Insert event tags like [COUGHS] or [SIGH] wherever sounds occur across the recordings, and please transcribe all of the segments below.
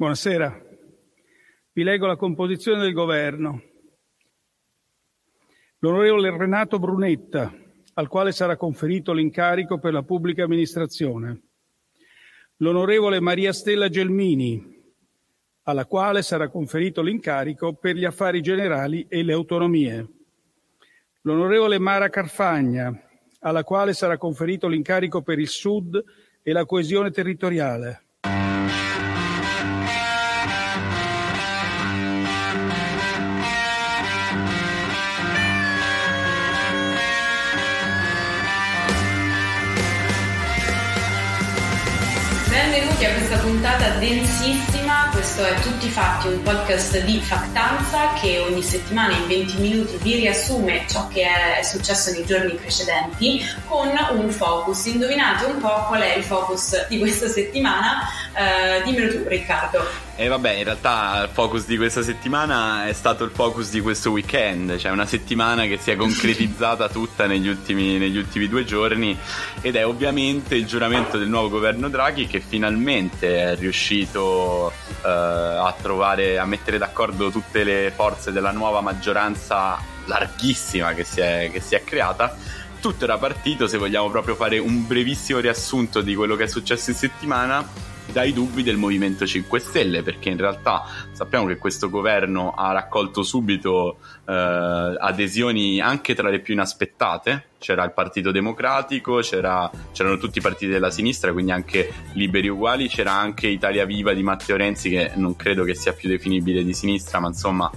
Buonasera. Vi leggo la composizione del governo. L'onorevole Renato Brunetta, al quale sarà conferito l'incarico per la pubblica amministrazione. L'onorevole Maria Stella Gelmini, alla quale sarà conferito l'incarico per gli affari generali e le autonomie. L'onorevole Mara Carfagna, alla quale sarà conferito l'incarico per il Sud e la coesione territoriale. Questo è Tutti Fatti, un podcast di Factanza che ogni settimana in 20 minuti vi riassume ciò che è successo nei giorni precedenti con un focus. Indovinate un po' qual è il focus di questa settimana? Uh, dimmelo tu Riccardo. E vabbè, in realtà il focus di questa settimana è stato il focus di questo weekend, cioè una settimana che si è concretizzata tutta negli ultimi, negli ultimi due giorni ed è ovviamente il giuramento del nuovo governo Draghi che finalmente è riuscito eh, a trovare, a mettere d'accordo tutte le forze della nuova maggioranza larghissima che si è, che si è creata. Tutto era partito, se vogliamo proprio fare un brevissimo riassunto di quello che è successo in settimana, dai dubbi del Movimento 5 Stelle, perché in realtà sappiamo che questo governo ha raccolto subito eh, adesioni anche tra le più inaspettate. C'era il Partito Democratico, c'era, c'erano tutti i partiti della sinistra, quindi anche Liberi Uguali, c'era anche Italia Viva di Matteo Renzi, che non credo che sia più definibile di sinistra, ma insomma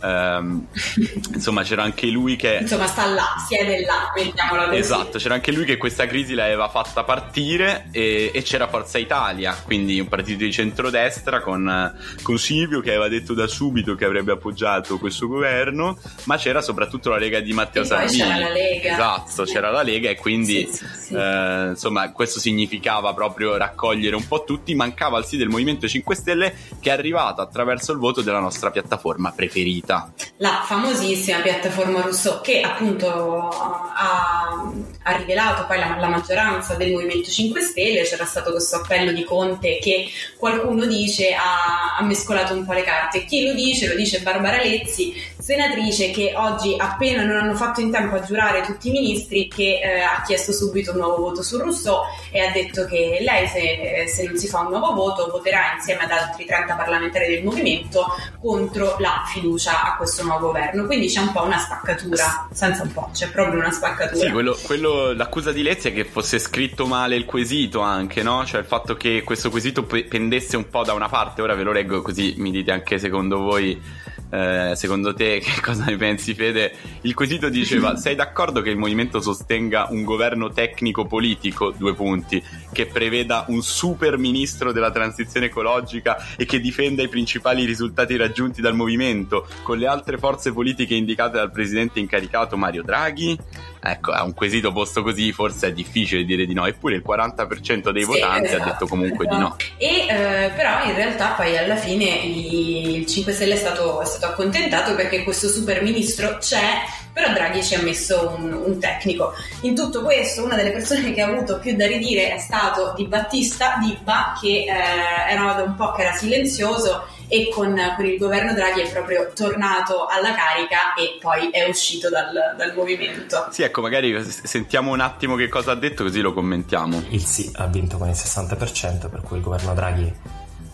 Um, [LAUGHS] insomma, c'era anche lui che. Insomma, sta là, siede là, mettiamola così. Esatto, c'era anche lui che questa crisi l'aveva fatta partire e, e c'era Forza Italia, quindi un partito di centrodestra con, con, Silvio che aveva detto da subito che avrebbe appoggiato questo governo, ma c'era soprattutto la Lega di Matteo e Salvini. C'era la Lega. Esatto, sì. c'era la Lega e quindi sì, sì, eh, insomma questo significava proprio raccogliere un po' tutti. Mancava il sì del Movimento 5 Stelle che è arrivato attraverso il voto della nostra piattaforma preferita. La famosissima piattaforma Rousseau che appunto ha, ha rivelato poi la, la, maggioranza del Movimento 5 Stelle, c'era stato questo appello di Conte che qualcuno dice ha, ha mescolato un po' le carte. Chi lo dice? Lo dice Barbara Lezzi, senatrice che oggi appena non hanno fatto in tempo a giurare tutti i ministri che eh, ha chiesto subito un nuovo voto su Rousseau e ha detto che lei se, se non si fa un nuovo voto voterà insieme ad altri 30 parlamentari del movimento contro la fiducia a questo nuovo governo. Quindi c'è un po' una spaccatura, senza un po', c'è proprio una spaccatura. Sì, quello, quello, l'accusa di Lezzi è che fosse scritto male il quesito anche, no? Cioè il fatto che questo quesito pendesse un po' da una parte, ora ve lo leggo così mi dite anche secondo voi eh, secondo te che [LAUGHS] cosa ne pensi Fede? Il quesito diceva sei d'accordo che il movimento sostenga un governo tecnico politico, due punti, che preveda un super ministro della transizione ecologica e che difenda i principali risultati raggiunti dal movimento con le altre forze politiche indicate dal presidente incaricato Mario Draghi? Ecco, a un quesito posto così forse è difficile dire di no, eppure il 40% dei sì, votanti esatto, ha detto comunque esatto. di no. E eh, però in realtà poi alla fine il 5 Stelle è stato, è stato accontentato perché questo super ministro c'è, però Draghi ci ha messo un, un, tecnico. In tutto questo una delle persone che ha avuto più da ridire è stato Di Battista Dibba che eh, era da un po' che era silenzioso e con, con, il governo Draghi è proprio tornato alla carica e poi è uscito dal, dal, movimento. Sì, ecco, magari sentiamo un attimo che cosa ha detto così lo commentiamo. Il sì ha vinto con il 60%, per cui il governo Draghi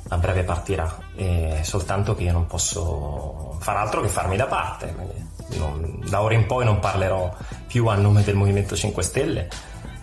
a breve partirà, e soltanto che io non posso far altro che farmi da parte. Non, da ora in poi non parlerò più a nome del Movimento 5 Stelle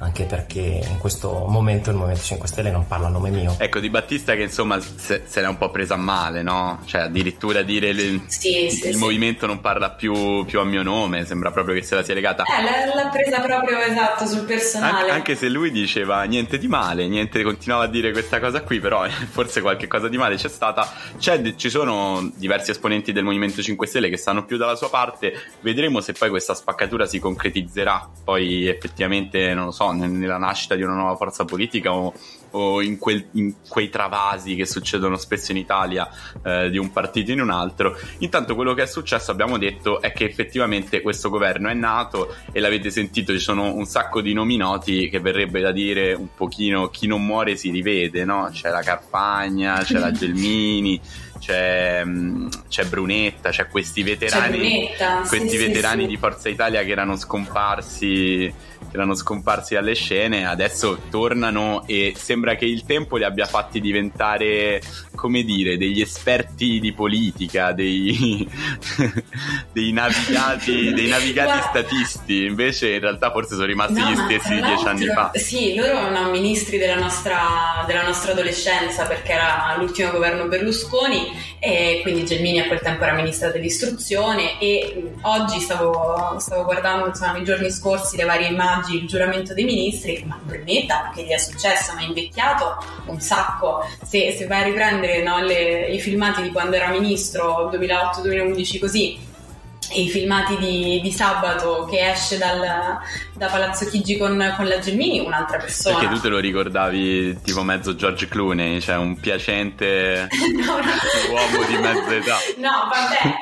anche perché in questo momento il Movimento 5 Stelle non parla a nome mio. Ecco, Di Battista che insomma se, se l'è un po' presa a male, no? Cioè addirittura dire le, sì, sì, il sì. movimento non parla più, più, a mio nome, sembra proprio che se la sia legata. Eh, l'ha, l'ha presa proprio esatto sul personale. An- anche se lui diceva niente di male, niente, continuava a dire questa cosa qui, però [LAUGHS] forse qualche cosa di male c'è stata. C'è, ci sono diversi esponenti del Movimento 5 Stelle che stanno più dalla sua parte, vedremo se poi questa spaccatura si concretizzerà, poi effettivamente non lo so, nella nascita di una nuova forza politica o, o in, quel, in quei travasi che succedono spesso in Italia eh, di un partito in un altro. Intanto quello che è successo, abbiamo detto, è che effettivamente questo governo è nato e l'avete sentito, ci sono un sacco di nomi noti che verrebbe da dire un pochino chi non muore si rivede, no? C'è la Carfagna, c'è la [LAUGHS] Gelmini c'è, mm, c'è Brunetta, c'è questi veterani, c'è questi sì, veterani sì, di Forza Italia che erano scomparsi erano scomparsi dalle scene, adesso tornano e sembra che il tempo li abbia fatti diventare, come dire, degli esperti di politica, dei, [LAUGHS] dei navigati, dei navigati [LAUGHS] statisti, invece in realtà forse sono rimasti no, gli stessi di dieci anni fa. Sì, loro erano ministri della nostra, della nostra adolescenza perché era l'ultimo governo Berlusconi e quindi Gelmini a quel tempo era ministra dell'istruzione e oggi stavo, stavo guardando insomma, nei giorni scorsi le varie immagini il giuramento dei ministri, ma Brunetta, che gli è successo? Ma è invecchiato un sacco. Se, se vai a riprendere no, le, i filmati di quando era ministro, 2008-2011 così, e i filmati di, di, sabato che esce dal, da Palazzo Chigi con, con, la Gelmini, un'altra persona. Perché tu te lo ricordavi tipo mezzo George Clooney, cioè un piacente [LAUGHS] no, no. uomo di mezza età. No, vabbè,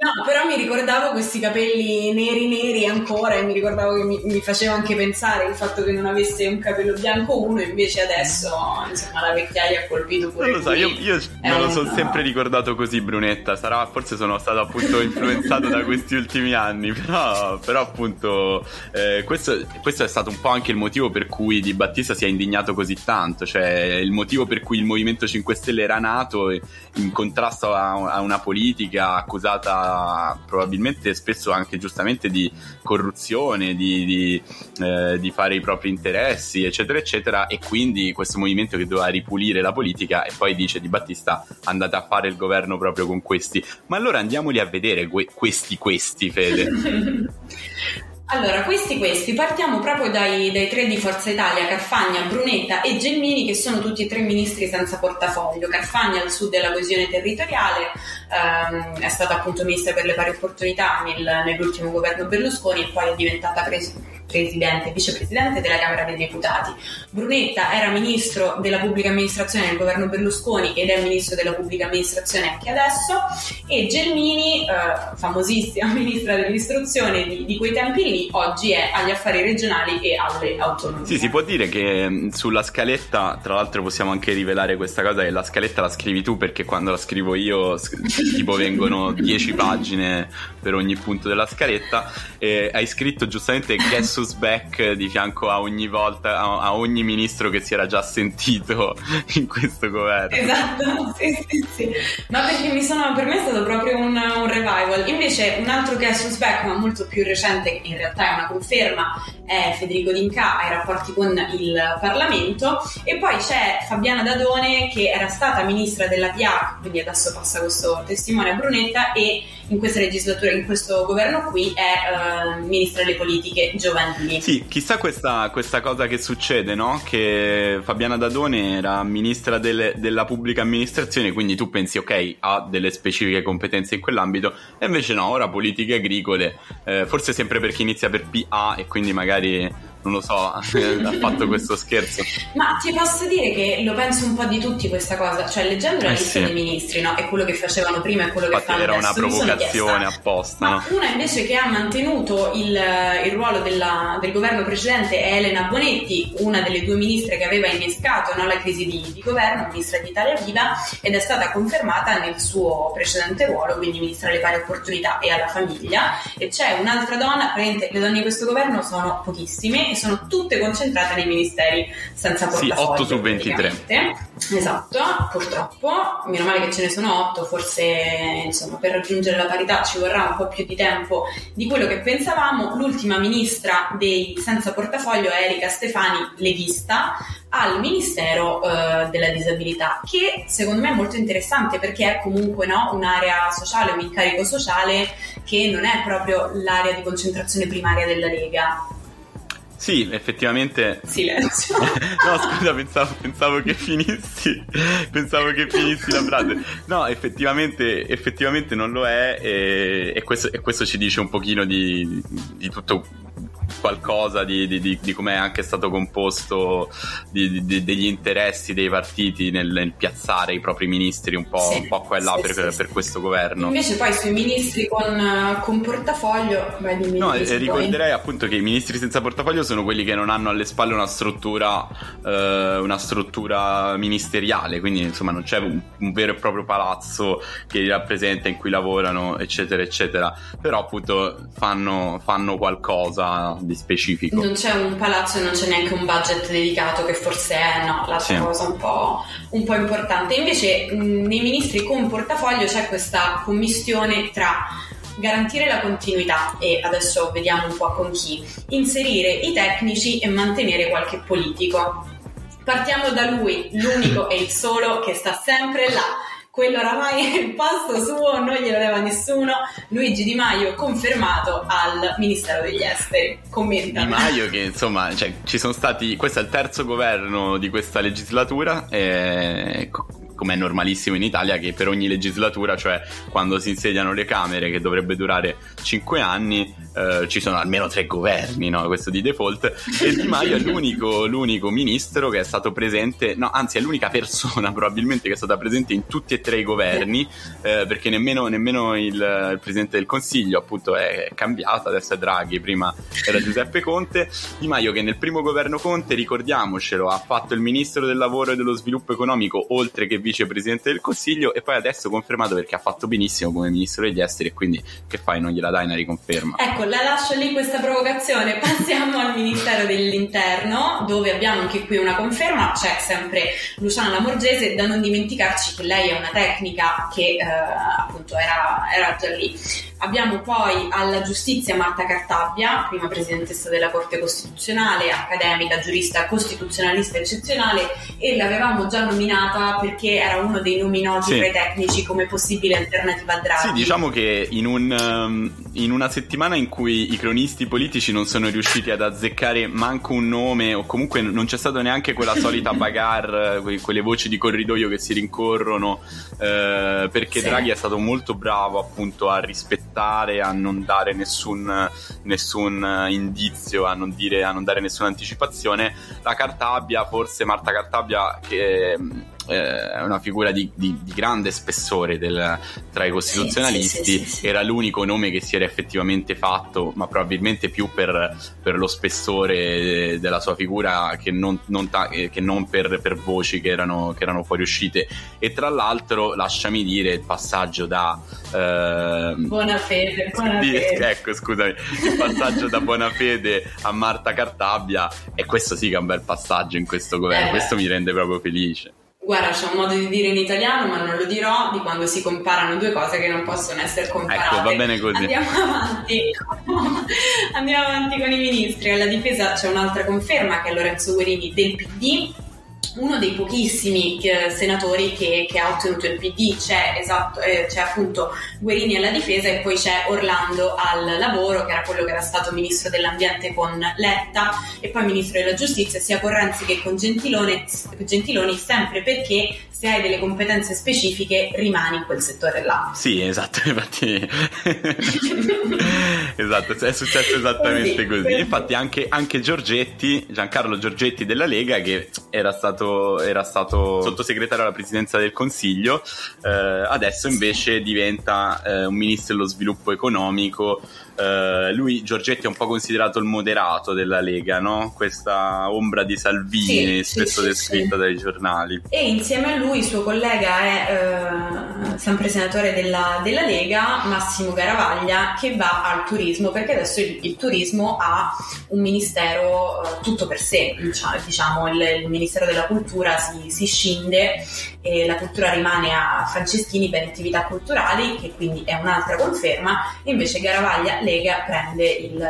No, però mi ricordavo questi capelli neri neri ancora e mi ricordavo che mi, mi, faceva anche pensare il fatto che non avesse un capello bianco uno invece adesso insomma la vecchiaia ha colpito pure Non lo so, io, io me lo sono sempre ricordato così Brunetta, sarà forse sono stato appunto [LAUGHS] influenzato da questi ultimi anni, però, però appunto eh, questo, questo, è stato un po' anche il motivo per cui Di Battista si è indignato così tanto, cioè il motivo per cui il Movimento 5 Stelle era nato in contrasto a, a una politica accusata probabilmente spesso anche giustamente di corruzione, di, di, eh, di, fare i propri interessi, eccetera, eccetera, e quindi questo movimento che doveva ripulire la politica e poi dice Di Battista andate a fare il governo proprio con questi. Ma allora andiamoli a vedere que- questi questi, Fede. [LAUGHS] Allora, questi questi, partiamo proprio dai, dai, tre di Forza Italia, Carfagna, Brunetta e Gelmini, che sono tutti e tre ministri senza portafoglio. Carfagna al sud della coesione territoriale, ehm, è stata appunto ministra per le pari opportunità nel, nell'ultimo governo Berlusconi e poi è diventata presidente presidente vicepresidente della Camera dei Deputati. Brunetta era ministro della pubblica amministrazione nel governo Berlusconi ed è ministro della pubblica amministrazione anche adesso e Gelmini, eh, famosissima [LAUGHS] ministra dell'istruzione di, di, quei tempi lì, oggi è agli affari regionali e alle autonomie. Sì, si può dire che mm, sulla scaletta, tra l'altro possiamo anche rivelare questa cosa, che la scaletta la scrivi tu perché quando la scrivo io tipo vengono [LAUGHS] 10 pagine per ogni punto della scaletta e hai scritto giustamente guess who's back di fianco a ogni volta, a, a, ogni ministro che si era già sentito [LAUGHS] in questo governo. Esatto, [LAUGHS] sì, sì, sì. Ma perché mi sono, per me è stato proprio un, un revival. Invece un altro guess who's back, ma molto più recente, in realtà è una conferma, è Federico D'Inca ai rapporti con il Parlamento. E poi c'è Fabiana Dadone che era stata ministra della PIAC, quindi adesso passa questo testimone a Brunetta e in questa legislatura, in questo governo qui, è uh, ministra delle politiche giovanili. Sì, chissà questa, questa cosa che succede, no? Che Fabiana Dadone era ministra delle, della pubblica amministrazione, quindi tu pensi, ok, ha delle specifiche competenze in quell'ambito, e invece no, ora politiche agricole, eh, forse sempre perché inizia per PA e quindi magari non lo so, [LAUGHS] ha fatto questo scherzo. Ma ti posso dire che lo penso un po' di tutti questa cosa, cioè leggendo la eh lista sì. dei ministri, no? È quello che facevano prima e quello Infatti che fanno era adesso. una provocazione apposta. Ma no? una invece che ha mantenuto il, il ruolo della, del governo precedente è Elena Bonetti, una delle due ministre che aveva innescato no, la crisi di, di governo, ministra di Italia Viva, ed è stata confermata nel suo precedente ruolo, quindi ministra alle pari opportunità e alla famiglia. E c'è un'altra donna, le donne di questo governo sono pochissime e sono tutte concentrate nei ministeri senza portafoglio. Sì, 8 su 23. Esatto, purtroppo, meno male che ce ne sono 8, forse insomma per raggiungere la parità ci vorrà un po' più di tempo di quello che pensavamo. L'ultima ministra dei senza portafoglio è Erika Stefani, leghista, al Ministero eh, della Disabilità, che secondo me è molto interessante perché è comunque no, un'area sociale, un incarico sociale che non è proprio l'area di concentrazione primaria della Lega. Sì, effettivamente. Silenzio. [LAUGHS] no, scusa, pensavo, pensavo, che finissi. Pensavo che finissi la frase. No, effettivamente, effettivamente non lo è. E, e, questo, e questo, ci dice un pochino di, di tutto qualcosa di, di, di, di come è anche stato composto degli interessi dei partiti nel, nel, piazzare i propri ministri un po', sì, un po qua e là sì, per, sì, per, questo governo. Invece poi sui ministri con, con portafoglio, beh, dimmi No, eh, ricorderei appunto che i ministri senza portafoglio sono quelli che non hanno alle spalle una struttura, eh, una struttura ministeriale, quindi insomma non c'è un, un, vero e proprio palazzo che li rappresenta in cui lavorano, eccetera, eccetera. Però appunto fanno, fanno qualcosa di specifico. Non c'è un palazzo e non c'è neanche un budget dedicato che forse è no, l'altra sì. cosa un po', un po' importante. Invece nei ministri con portafoglio c'è questa commistione tra garantire la continuità e adesso vediamo un po' con chi, inserire i tecnici e mantenere qualche politico. Partiamo da lui, l'unico [LAUGHS] e il solo che sta sempre là quello oramai [LAUGHS] è il posto suo, non glielo dava nessuno. Luigi Di Maio confermato al Ministero degli Esteri. Commenta. Di Maio che insomma, cioè, ci sono stati, questo è il terzo governo di questa legislatura e come è normalissimo in Italia, che per ogni legislatura, cioè quando si insediano le Camere, che dovrebbe durare 5 anni, eh, ci sono almeno tre governi, no? questo di default, e Di Maio è l'unico, l'unico, ministro che è stato presente, no, anzi è l'unica persona [LAUGHS] probabilmente che è stata presente in tutti e tre i governi, eh, perché nemmeno, nemmeno il, il, Presidente del Consiglio appunto è cambiato, adesso è Draghi, prima era Giuseppe Conte, Di Maio che nel primo governo Conte, ricordiamocelo, ha fatto il ministro del lavoro e dello sviluppo economico, oltre che vicepresidente del Consiglio e poi adesso confermato perché ha fatto benissimo come ministro degli esteri e quindi che fai? Non gliela dai una riconferma. Ecco la lascio lì questa provocazione. [LAUGHS] Passiamo al Ministero dell'Interno dove abbiamo anche qui una conferma. C'è sempre Luciana Lamorgese. Da non dimenticarci che lei è una tecnica che eh, appunto era, era già lì Abbiamo poi alla giustizia Marta Cartabbia, prima presidentessa della Corte Costituzionale, accademica, giurista costituzionalista eccezionale e l'avevamo già nominata perché era uno dei nomi noti sì. tra i tecnici come possibile alternativa a Draghi. Sì, diciamo che in, un, um, in, una settimana in cui i cronisti politici non sono riusciti ad azzeccare manco un nome o comunque non c'è stata neanche quella solita [LAUGHS] bagarre, quelle voci di corridoio che si rincorrono, eh, perché sì. Draghi è stato molto bravo appunto a rispettare a non dare nessun, nessun indizio, a non, dire, a non dare nessuna anticipazione. La Cartabia, forse Marta Cartabia, che eh, è una figura di, di, di grande spessore del, tra i costituzionalisti, sì, sì, sì, era l'unico nome che si era effettivamente fatto, ma probabilmente più per, per lo spessore della sua figura che non, non, ta- che non per, per, voci che erano, che erano fuoriuscite. E tra l'altro, lasciami dire, il passaggio da... Eh, buona fede, buona di, Ecco, scusami, il passaggio da buona fede a Marta Cartabia, e questo sì che è un bel passaggio in questo governo, eh. questo mi rende proprio felice. Guarda, c'è un modo di dire in italiano, ma non lo dirò, di quando si comparano due cose che non possono essere comparate. Ecco, va bene così. Andiamo avanti. [LAUGHS] Andiamo avanti con i ministri. Alla difesa c'è un'altra conferma che è Lorenzo Guerini del PD uno dei pochissimi eh, senatori che, che, ha ottenuto il PD c'è, esatto, eh, c'è appunto Guerini alla difesa e poi c'è Orlando al lavoro che era quello che era stato ministro dell'ambiente con Letta e poi ministro della giustizia sia con Renzi che con Gentiloni, Gentiloni sempre perché se hai delle competenze specifiche rimani in quel settore là. Sì, esatto, [LAUGHS] infatti [LAUGHS] esatto, è successo esattamente così. così. Infatti anche, anche Giorgetti, Giancarlo Giorgetti della Lega che era stato era stato sottosegretario alla presidenza del Consiglio, eh, adesso invece diventa eh, un ministro dello sviluppo economico Uh, lui Giorgetti è un po' considerato il moderato della Lega, no? Questa ombra di Salvini, sì, spesso sì, descritta sì. dai giornali. E insieme a lui il suo collega è uh, sempre senatore della, della, Lega, Massimo Garavaglia, che va al turismo, perché adesso il, il turismo ha un ministero uh, tutto per sé, diciamo, diciamo il, il, Ministero della Cultura si, si scinde e la cultura rimane a Franceschini per attività culturali, che quindi è un'altra conferma, invece Garavaglia Lega prende il,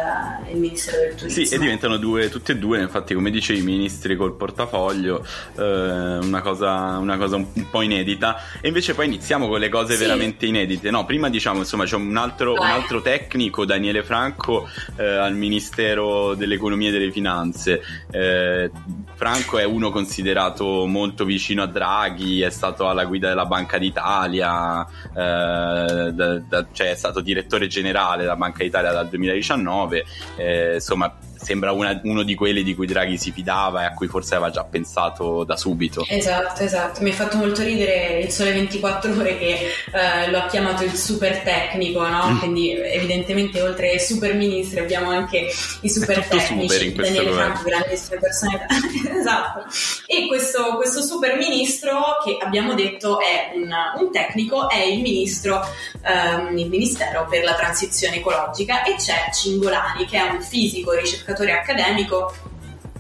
il, Ministero del Turismo. Sì, e diventano due, tutti e due, infatti come dicevi, ministri col portafoglio, eh, una, cosa, una cosa un, un, po' inedita. E invece poi iniziamo con le cose sì. veramente inedite. No, prima diciamo, insomma, c'è un altro, un altro tecnico, Daniele Franco, eh, al Ministero dell'Economia e delle Finanze. Eh, Franco è uno considerato molto vicino a Draghi, è stato alla guida della Banca d'Italia, eh, da, da, cioè è stato direttore generale della Banca d'Italia dal 2019, eh, insomma sembra una, uno di quelli di cui Draghi si fidava e a cui forse aveva già pensato da subito. Esatto, esatto. Mi ha fatto molto ridere il Sole 24 Ore che eh, lo ha chiamato il super tecnico, no? Mm. Quindi evidentemente oltre ai super ministri abbiamo anche i super tecnici. Super Daniele Franco, grandissime personalità. [LAUGHS] esatto. E questo, questo, super ministro che abbiamo detto è un, un tecnico, è il ministro, ehm, il Ministero per la transizione ecologica e c'è Cingolani che è un fisico ricercatore accademico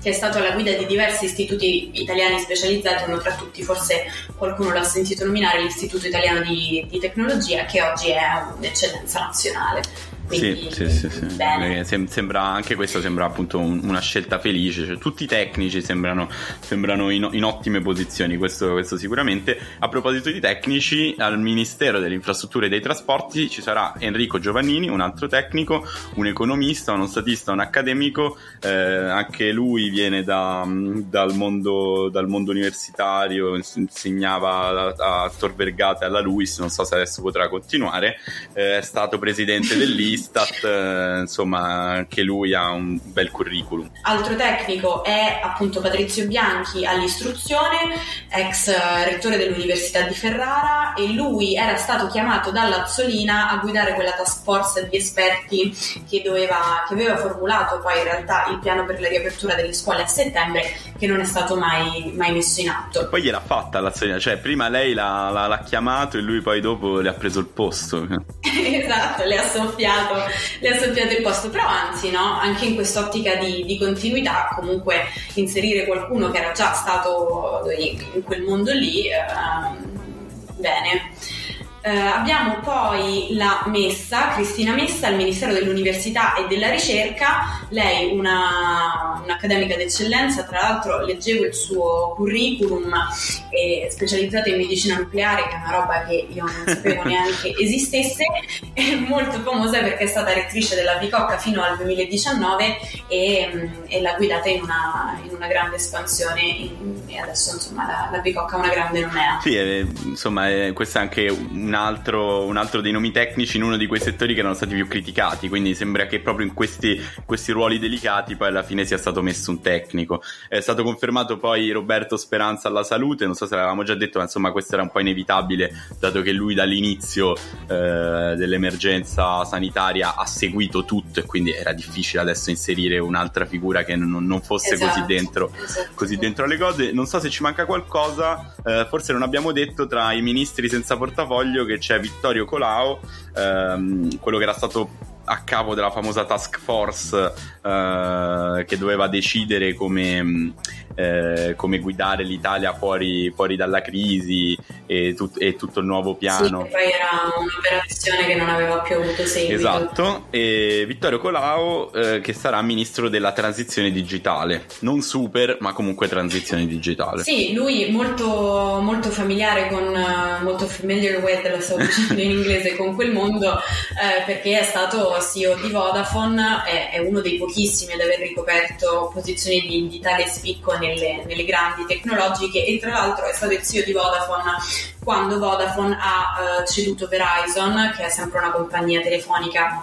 che è stato alla guida di diversi istituti italiani specializzati, uno tra tutti forse qualcuno l'ha sentito nominare, l'Istituto Italiano di, di Tecnologia, che oggi è un'eccellenza nazionale. Quindi, sì, sì, sì, sì. sembra anche questa sembra appunto un, una scelta felice, cioè, tutti i tecnici sembrano, sembrano in, in, ottime posizioni, questo, questo, sicuramente. A proposito di tecnici, al Ministero delle Infrastrutture e dei Trasporti ci sarà Enrico Giovannini, un altro tecnico, un economista, uno statista, un accademico, eh, anche lui viene da, dal, mondo, dal, mondo, universitario, insegnava a, a Tor Vergata e alla LUIS, non so se adesso potrà continuare, eh, è stato presidente [LAUGHS] dell'IS Istat, eh, insomma, anche lui ha un bel curriculum. Altro tecnico è appunto Patrizio Bianchi all'istruzione, ex rettore dell'Università di Ferrara e lui era stato chiamato dalla Azzolina a guidare quella task force di esperti che, doveva, che aveva formulato poi in realtà il piano per la riapertura delle scuole a settembre che non è stato mai, mai messo in atto. Poi gliel'ha fatta l'Azzolina, cioè prima lei l'ha, l'ha, l'ha chiamato e lui poi dopo le ha preso il posto. [LAUGHS] esatto, le ha soffiato soffiato, le ha soffiato il posto, però anzi no, anche in quest'ottica di, di, continuità comunque inserire qualcuno che era già stato in quel mondo lì, eh, bene. Eh, abbiamo poi la Messa, Cristina Messa, al Ministero dell'Università e della Ricerca. Lei una, un'accademica d'eccellenza, tra l'altro leggevo il suo curriculum, è specializzata in medicina nucleare, che è una roba che io non sapevo [LAUGHS] neanche esistesse, è molto famosa perché è stata rettrice della Bicocca fino al 2019 e, e l'ha guidata in una, in una grande espansione in, e adesso insomma la, la Bicocca ha una grande nomea. Sì, eh, insomma eh, questa è anche una altro, un altro, dei nomi tecnici in uno di quei settori che erano stati più criticati, quindi sembra che proprio in questi, questi ruoli delicati poi alla fine sia stato messo un tecnico. È stato confermato poi Roberto Speranza alla salute, non so se l'avevamo già detto, ma insomma questo era un po' inevitabile, dato che lui dall'inizio eh, dell'emergenza sanitaria ha seguito tutto e quindi era difficile adesso inserire un'altra figura che non, non fosse esatto, così, dentro, esatto. così dentro alle cose. Non so se ci manca qualcosa, eh, forse non abbiamo detto tra i ministri senza portafoglio che c'è Vittorio Colau, ehm, quello che era stato a capo della famosa task force eh, che doveva decidere come, eh, come guidare l'Italia fuori, fuori dalla crisi e, tut- e, tutto il nuovo piano. Sì, poi era un'operazione che non aveva più avuto seguito. Esatto, e Vittorio Colau eh, che sarà ministro della transizione digitale, non super ma comunque transizione digitale. Sì, lui molto, molto familiare con, molto familiar with, lo stavo dicendo in inglese, con quel mondo eh, perché è stato CEO di Vodafone, è, è, uno dei pochissimi ad aver ricoperto posizioni di, di tale spicco nelle, nelle, grandi tecnologiche e tra l'altro è stato il CEO di Vodafone quando Vodafone ha uh, ceduto Verizon, che è sempre una compagnia telefonica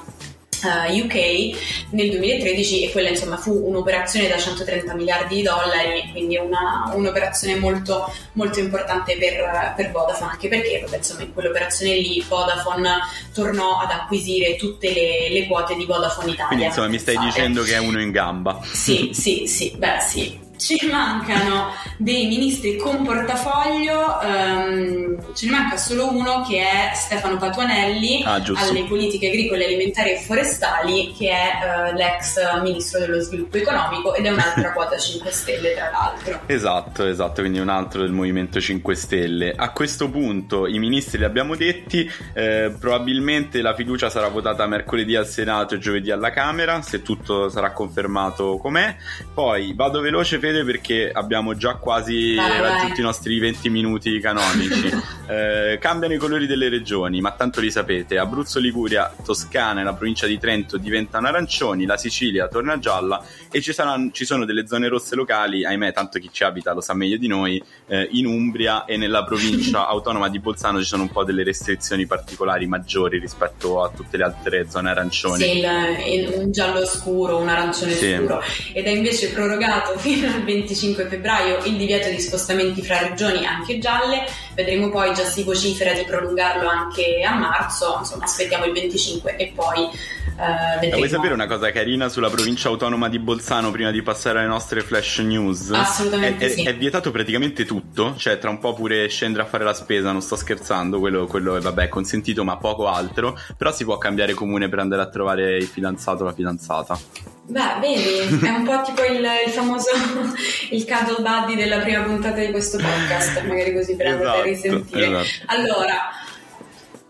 Uh, eh, UK nel 2013 e quella insomma fu un'operazione da 130 miliardi di dollari, quindi una, un'operazione molto, molto importante per, per, Vodafone, anche perché vabbè, insomma, in quell'operazione lì Vodafone tornò ad acquisire tutte le, le quote di Vodafone Italia. Quindi insomma mi stai dicendo che è uno in gamba. Sì, [LAUGHS] sì, sì, beh sì, ci mancano dei ministri con portafoglio, um, ce ne manca solo uno che è Stefano Patuanelli ah, alle politiche agricole, alimentari e forestali, che è uh, l'ex ministro dello sviluppo economico ed è un'altra [LAUGHS] quota 5 Stelle tra l'altro. Esatto, esatto, quindi un altro del Movimento 5 Stelle. A questo punto i ministri li abbiamo detti, eh, probabilmente la fiducia sarà votata mercoledì al Senato e giovedì alla Camera, se tutto sarà confermato com'è. Poi vado veloce Fede perché abbiamo già quasi vai, raggiunto vai. i nostri 20 minuti canonici. [LAUGHS] eh, cambiano i colori delle regioni, ma tanto li sapete. Abruzzo, Liguria, Toscana e la provincia di Trento diventano arancioni, la Sicilia torna gialla e ci, saranno, ci sono delle zone rosse locali, ahimè, tanto chi ci abita lo sa meglio di noi, eh, in Umbria e nella provincia [LAUGHS] autonoma di Bolzano ci sono un po' delle restrizioni particolari maggiori rispetto a tutte le altre zone arancioni. Sì, il, un giallo scuro, un arancione sì. scuro. Ed è invece prorogato fino al 25 febbraio il divieto di spostamenti fra regioni anche gialle. Vedremo poi, già si vocifera di prolungarlo anche a marzo, insomma aspettiamo il 25 e poi Uh, Vuoi sapere una cosa carina sulla provincia autonoma di Bolzano prima di passare alle nostre flash news? Assolutamente è, sì. È, è vietato praticamente tutto, cioè tra un po' pure scendere a fare la spesa, non sto scherzando, quello, quello è vabbè, consentito ma poco altro, però si può cambiare comune per andare a trovare il fidanzato o la fidanzata. Beh, vedi, è un po' tipo il, il famoso il cuddle buddy della prima puntata di questo podcast, magari così per esatto, andare a risentire. Esatto. Allora,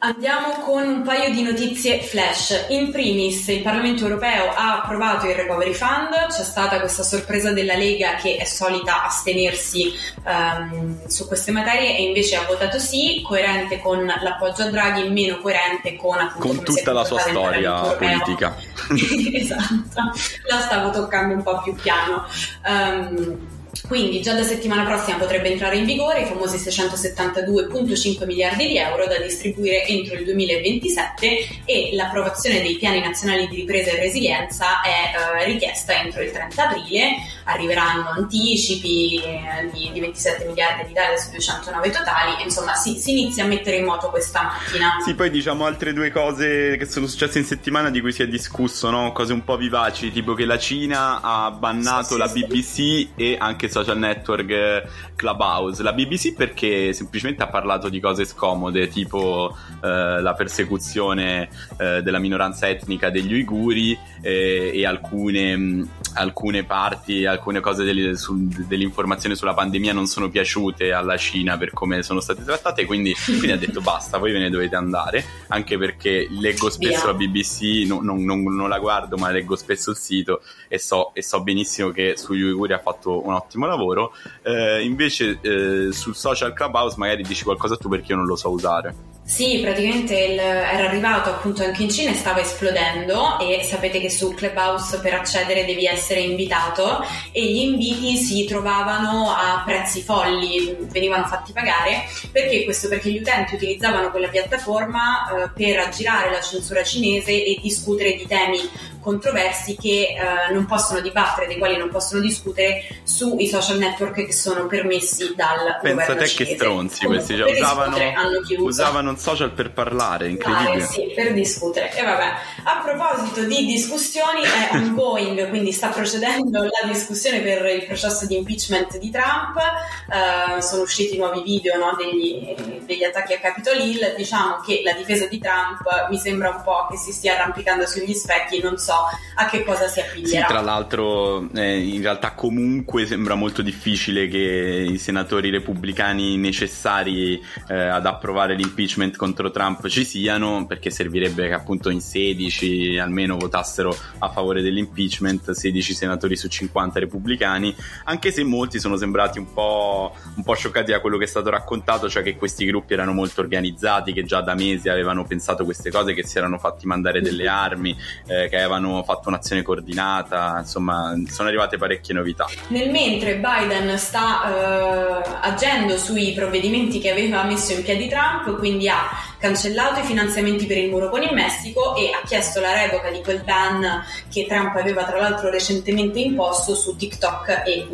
Andiamo con un paio di notizie flash. In primis, il Parlamento europeo ha approvato il Recovery Fund, c'è stata questa sorpresa della Lega che è solita astenersi um, su queste materie e invece ha votato sì, coerente con l'appoggio a Draghi, meno coerente con, appunto, con tutta la sua storia politica. [LAUGHS] [LAUGHS] esatto, la stavo toccando un po' più piano. Um, quindi già da settimana prossima potrebbe entrare in vigore i famosi 672,5 miliardi di euro da distribuire entro il 2027 e l'approvazione dei piani nazionali di ripresa e resilienza è eh, richiesta entro il 30 aprile. Arriveranno anticipi eh, di, di, 27 miliardi di Italia su 209 totali, insomma si, si, inizia a mettere in moto questa macchina. Sì, poi diciamo altre due cose che sono successe in settimana di cui si è discusso, no? cose un po' vivaci, tipo che la Cina ha bannato sì, la sì, BBC sì. e anche social network eh, Clubhouse. La BBC perché semplicemente ha parlato di cose scomode, tipo eh, la persecuzione eh, della minoranza etnica degli uiguri eh, e alcune, mh, alcune, parti, alcune cose delle, su, dell'informazione sulla pandemia non sono piaciute alla Cina per come sono state trattate, quindi, quindi ha detto basta, voi ve ne dovete andare, anche perché leggo spesso Via. la BBC, no, non, non, non, la guardo, ma leggo spesso il sito e so, e so benissimo che sugli uiguri ha fatto un ottimo lavoro. Eh, invece eh, sul social Clubhouse magari dici qualcosa tu perché io non lo so usare. Sì, praticamente il, era arrivato appunto anche in Cina e stava esplodendo e sapete che su Clubhouse per accedere devi essere invitato e gli inviti si trovavano a prezzi folli, venivano fatti pagare perché questo? Perché gli utenti utilizzavano quella piattaforma eh, per aggirare la censura cinese e discutere di temi controversi che eh, non possono dibattere, dei quali non possono discutere sui social network che sono permessi dal Pensa governo te che stronzi questi, cioè, usavano, usavano un social per parlare, incredibile. Vale, sì, per discutere. E vabbè, a proposito di discussioni, è ongoing, [COUGHS] quindi sta procedendo la discussione per il processo di impeachment di Trump, uh, sono usciti nuovi video no, degli, degli, attacchi a Capitol Hill, diciamo che la difesa di Trump mi sembra un po' che si stia arrampicando sugli specchi, non so a che cosa si appiglierà. Sì, tra l'altro eh, in realtà comunque sembra molto difficile che i senatori repubblicani necessari eh, ad approvare l'impeachment contro Trump ci siano, perché servirebbe che appunto in 16 almeno votassero a favore dell'impeachment, 16 senatori su 50 repubblicani, anche se molti sono sembrati un po', un po' scioccati da quello che è stato raccontato, cioè che questi gruppi erano molto organizzati, che già da mesi avevano pensato queste cose, che si erano fatti mandare delle armi, eh, che avevano avevano fatto un'azione coordinata, insomma sono arrivate parecchie novità. Nel mentre Biden sta eh, agendo sui provvedimenti che aveva messo in piedi Trump, quindi ha cancellato i finanziamenti per il muro con il Messico e ha chiesto la revoca di quel ban che Trump aveva tra l'altro recentemente imposto su TikTok e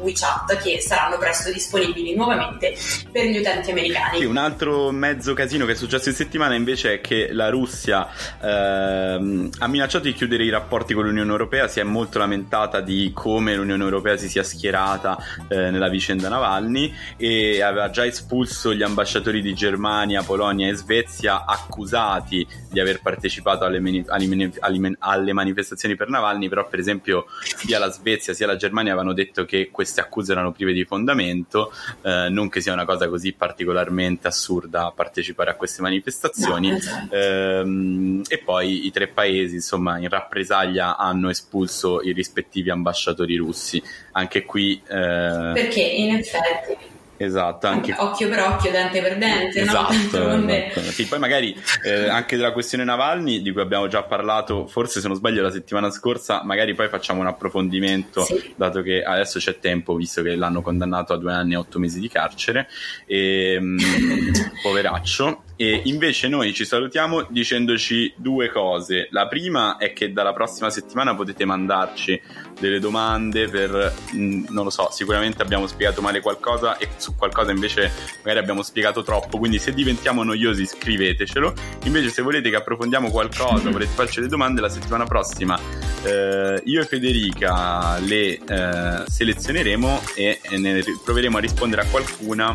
WeChat che saranno presto disponibili nuovamente per gli utenti americani. Sì, un altro mezzo casino che è successo in settimana invece è che la Russia ehm, ha minacciato di chiudere i rapporti con l'Unione Europea, si è molto lamentata di come l'Unione Europea si sia schierata eh, nella vicenda Navalny e aveva già espulso gli ambasciatori di Germania, Polonia e Svezia Svezia accusati di aver partecipato alle, mani- alle, alle, manifestazioni per Navalny, però per esempio sia la Svezia sia la Germania avevano detto che queste accuse erano prive di fondamento, eh, non che sia una cosa così particolarmente assurda partecipare a queste manifestazioni. No, esatto. ehm, e poi i tre paesi, insomma, in rappresaglia hanno espulso i rispettivi ambasciatori russi. Anche qui... Eh... Perché in effetti Esatto, anche... occhio per occhio, dente per dente, esatto, no? esatto. [LAUGHS] Sì, poi magari eh, anche della questione Navalny, di cui abbiamo già parlato, forse se non sbaglio la settimana scorsa, magari poi facciamo un approfondimento, sì. dato che adesso c'è tempo, visto che l'hanno condannato a due anni e otto mesi di carcere, e, mm, [LAUGHS] poveraccio. E invece noi ci salutiamo dicendoci due cose. La prima è che dalla prossima settimana potete mandarci delle domande per, mm, non lo so, sicuramente abbiamo spiegato male qualcosa e su qualcosa invece magari abbiamo spiegato troppo, quindi se diventiamo noiosi scrivetecelo. Invece se volete che approfondiamo qualcosa, volete farci le domande la settimana prossima, eh, io e Federica le eh, selezioneremo e, e ne proveremo a rispondere a qualcuna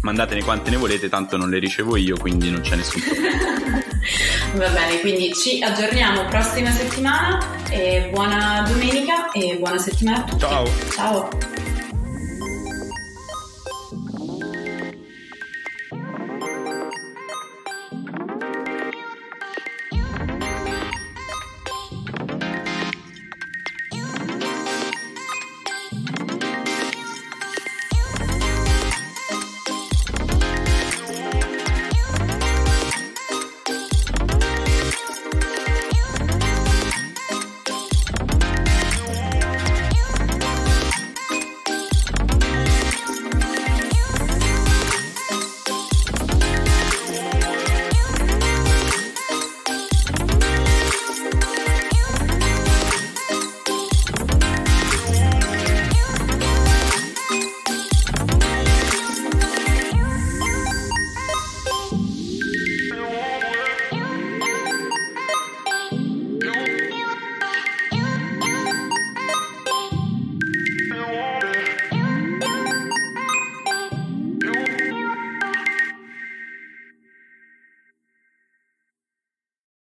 mandatene quante ne volete, tanto non le ricevo io, quindi non c'è nessun problema. [LAUGHS] Va bene, quindi ci aggiorniamo prossima settimana e buona domenica e buona settimana a tutti. Ciao. Ciao.